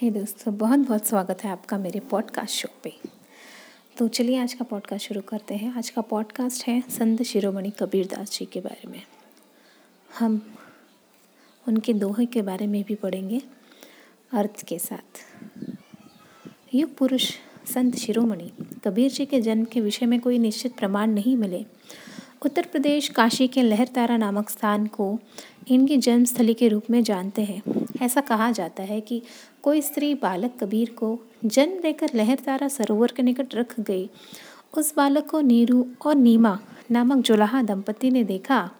हे hey दोस्तों बहुत बहुत स्वागत है आपका मेरे पॉडकास्ट शो पे। तो चलिए आज का पॉडकास्ट शुरू करते हैं। आज का पॉडकास्ट है संत शिरोमणि कबीरदास जी के बारे में। हम उनके दोहे के बारे में भी पढ़ेंगे अर्थ के साथ। युग पुरुष संत शिरोमणि कबीर जी के जन्म के विषय में कोई निश्चित प्रमाण नहीं मिले। उत्तर प्रदेश काशी के लहरतारा नामक स्थान को इनकी जन्मस्थली के रूप में जानते हैं। ऐसा कहा जाता है कि कोई स्त्री बालक कबीर को जन्म देकर लहरतारा सरोवर के निकट रख गई। उस बालक को नीरू और नीमा नामक जुलाहा दंपति ने देखा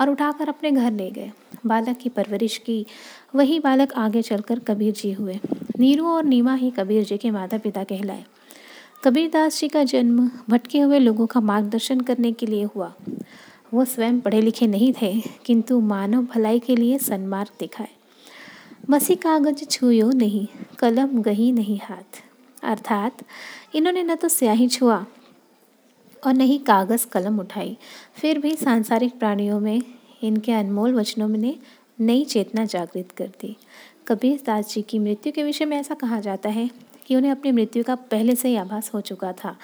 और उठाकर अपने घर ले गए। बालक की परवरिश की। वही बालक आगे चलकर कबीर जी हुए। नीरू और नीमा ही कबीर जी के माता पिता कहलाए। कबीर दास जी का जन्म भटके हुए लोगों का मार्गदर्शन करने के लिए हुआ। वो स्वयं पढ़े लिखे नहीं थे, किंतु मानव भलाई के लिए सन्मार्ग दिखाए। मसी कागज़ छुयो नहीं, कलम गही नहीं हाथ। अर्थात, इन्होंने न तो स्याही छुआ और न ही कागज़ कलम उठाई। फिर भी सांसारिक प्राणियों में, इनके अनमोल वचनों ने नई चेतना जागृत कर दी। कबीर दास जी की मृत्यु के विषय में ऐसा कहा जाता है कि उन्हें अपनी मृत्यु का पहले से ही आभास हो चुका था।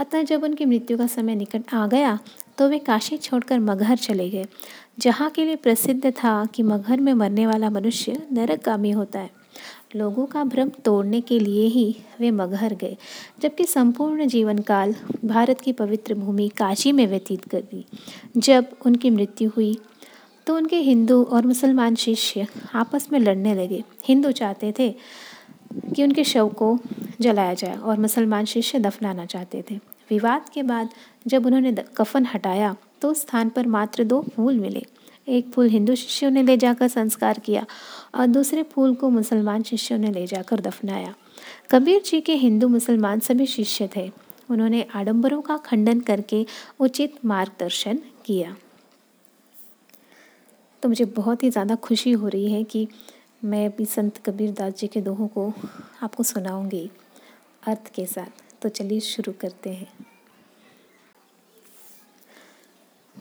अतः जब उनकी मृत्यु का समय निकट आ गया तो वे काशी छोड़कर मगहर चले गए। जहाँ के लिए प्रसिद्ध था कि मगहर में मरने वाला मनुष्य नरकगामी होता है। लोगों का भ्रम तोड़ने के लिए ही वे मगहर गए, जबकि संपूर्ण जीवन काल भारत की पवित्र भूमि काशी में व्यतीत कर दी। जब उनकी मृत्यु हुई तो उनके हिंदू और मुसलमान शिष्य आपस में लड़ने लगे। हिंदू चाहते थे कि उनके शव को जलाया जाए और मुसलमान शिष्य दफनाना चाहते थे। विवाद के बाद जब उन्होंने कफन हटाया तो उस स्थान पर मात्र दो फूल मिले। एक फूल हिंदू शिष्यों ने ले जाकर संस्कार किया और दूसरे फूल को मुसलमान शिष्यों ने ले जाकर दफनाया। कबीर जी के हिंदू मुसलमान सभी शिष्य थे। उन्होंने आडंबरों का खंडन करके उचित मार्गदर्शन किया। तो मुझे बहुत ही ज़्यादा खुशी हो रही है कि मैं भी संत कबीर दास जी के दोहों को आपको सुनाऊँगी अर्थ के साथ। तो चलिए शुरू करते हैं।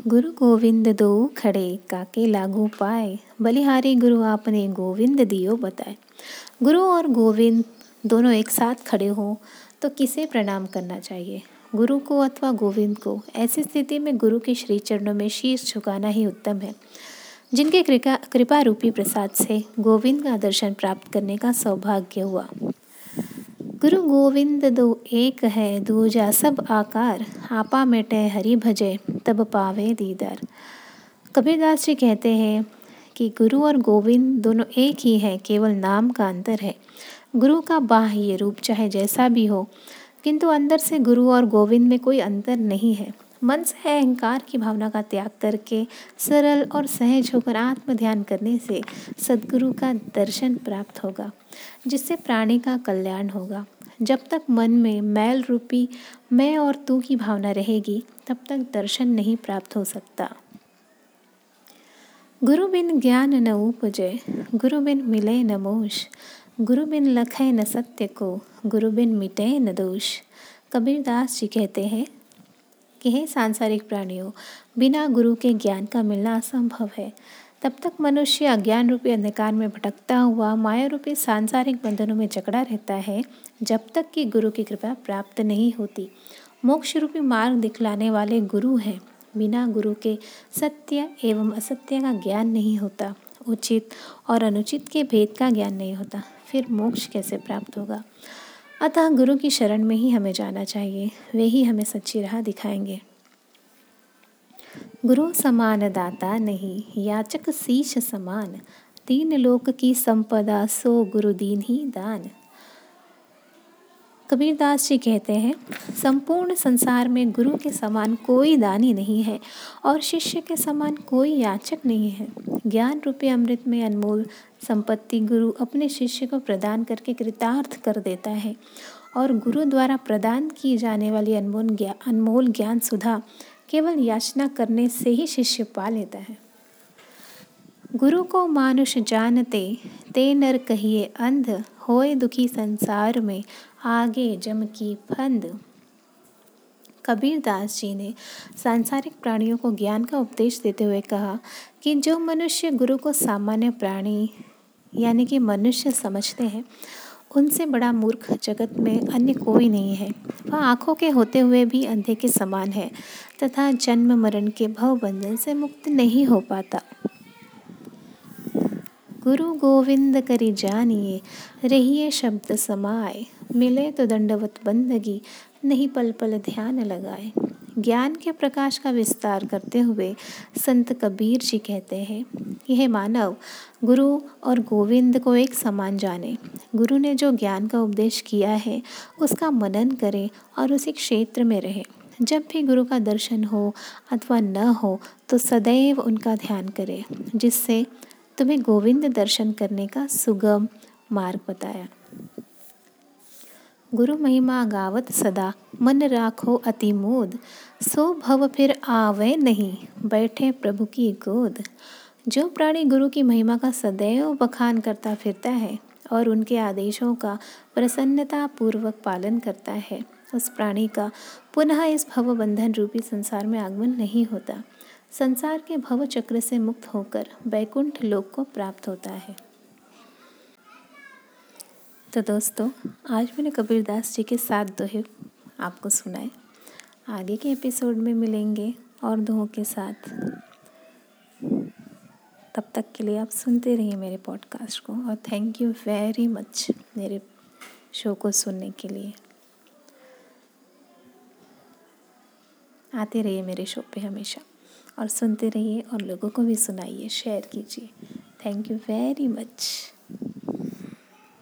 गुरु गोविंद दो खड़े, काके लागू पाए। बलिहारी गुरु आपने गोविंद दियो बताए। गुरु और गोविंद दोनों एक साथ खड़े हों तो किसे प्रणाम करना चाहिए? गुरु को अथवा गोविंद को? ऐसी स्थिति में गुरु के श्री चरणों में शीर्ष झुकाना ही उत्तम है। जिनके कृपा कृपा रूपी प्रसाद से गोविंद का दर्शन प्राप्त करने का सौभाग्य हुआ। गुरु गोविंद दो एक है, दूजा सब आकार। आपा मेटे हरि भजे, तब पावे दीदार। कबीरदास जी कहते हैं कि गुरु और गोविंद दोनों एक ही है, केवल नाम का अंतर है। गुरु का बाह्य रूप, चाहे जैसा भी हो, किंतु अंदर से गुरु और गोविंद में कोई अंतर नहीं है। मन से अहंकार की भावना का त्याग करके सरल और सहज होकर आत्म ध्यान करने से सदगुरु का दर्शन प्राप्त होगा, जिससे प्राणी का कल्याण होगा। जब तक मन में मैल रूपी मैं और तू की भावना रहेगी, तब तक दर्शन नहीं प्राप्त हो सकता। गुरु बिन ज्ञान न उपजे गुरु बिन मिले न मोश गुरु बिन लखे न सत्य को गुरु बिन मिटे न दोष। कबीरदास जी कहते हैं कि हे सांसारिक प्राणियों, बिना गुरु के ज्ञान का मिलना असंभव है। तब तक मनुष्य अज्ञान रूपी अंधकार में भटकता हुआ माया रूपी सांसारिक बंधनों में जकड़ा रहता है, जब तक कि गुरु की कृपा प्राप्त नहीं होती। मोक्ष रूपी मार्ग दिखलाने वाले गुरु हैं। बिना गुरु के सत्य एवं असत्य का ज्ञान नहीं होता। उचित और अनुचित के भेद का ज्ञान नहीं होता। फिर मोक्ष कैसे प्राप्त होगा? अतः गुरु की शरण में ही हमें जाना चाहिए। वे ही हमें सच्ची राह दिखाएँगे। गुरु समान दाता नहीं, याचक शीश समान। तीन लोक की संपदा सो गुरु दीन ही दान। कबीरदास जी कहते हैं, संपूर्ण संसार में गुरु के समान कोई दानी नहीं है और शिष्य के समान कोई याचक नहीं है। ज्ञान रूपी अमृत में अनमोल संपत्ति गुरु अपने शिष्य को प्रदान करके कृतार्थ कर देता है और गुरु द्वारा प्रदान की जाने वाली अनमोल अनमोल ज्ञान सुधा केवल याचना करने से ही शिष्य पा लेता है। गुरु को मानुष जानते, ते नर कहिए अंध होए दुखी संसार में आगे जम की फंद। कबीर दास जी ने सांसारिक प्राणियों को ज्ञान का उपदेश देते हुए कहा कि जो मनुष्य गुरु को सामान्य प्राणी, यानी कि मनुष्य समझते हैं, उनसे बड़ा मूर्ख जगत में अन्य कोई नहीं है। वह आँखों के होते हुए भी अंधे के समान है, तथा जन्म मरण के भव बंधन से मुक्त नहीं हो पाता। गुरु गोविंद करी जानिए, रहिए शब्द समाए। मिले तो दंडवत बंदगी, नहीं पल पल ध्यान लगाए। ज्ञान के प्रकाश का विस्तार करते हुए संत कबीर जी कहते हैं, यह मानव, गुरु और गोविंद को एक समान जाने। गुरु ने जो ज्ञान का उपदेश किया है, उसका मनन करे और उसी क्षेत्र में रहे। जब भी गुरु का दर्शन हो अथवा न हो तो सदैव उनका ध्यान करें, जिससे तुम्हें गोविंद दर्शन करने का सुगम मार्ग बताया। गुरु महिमा गावत सदा, मन राखो अति मोद। सो भव फिर आवे नहीं, बैठे प्रभु की गोद। जो प्राणी गुरु की महिमा का सदैव बखान करता फिरता है और उनके आदेशों का प्रसन्नता पूर्वक पालन करता है, उस प्राणी का पुनः इस भव बंधन रूपी संसार में आगमन नहीं होता। संसार के भव चक्र से मुक्त होकर बैकुंठ लोक को प्राप्त होता है। तो दोस्तों, आज मैंने कबीरदास जी के साथ दोहे आपको सुनाए। आगे के एपिसोड में मिलेंगे और दोहों के साथ। तब तक के लिए आप सुनते रहिए मेरे पॉडकास्ट को और थैंक यू वेरी मच मेरे शो को सुनने के लिए। आते रहिए मेरे शो पे हमेशा। और सुनते रहिए और लोगों को भी सुनाइए शेयर कीजिए। Thank you very much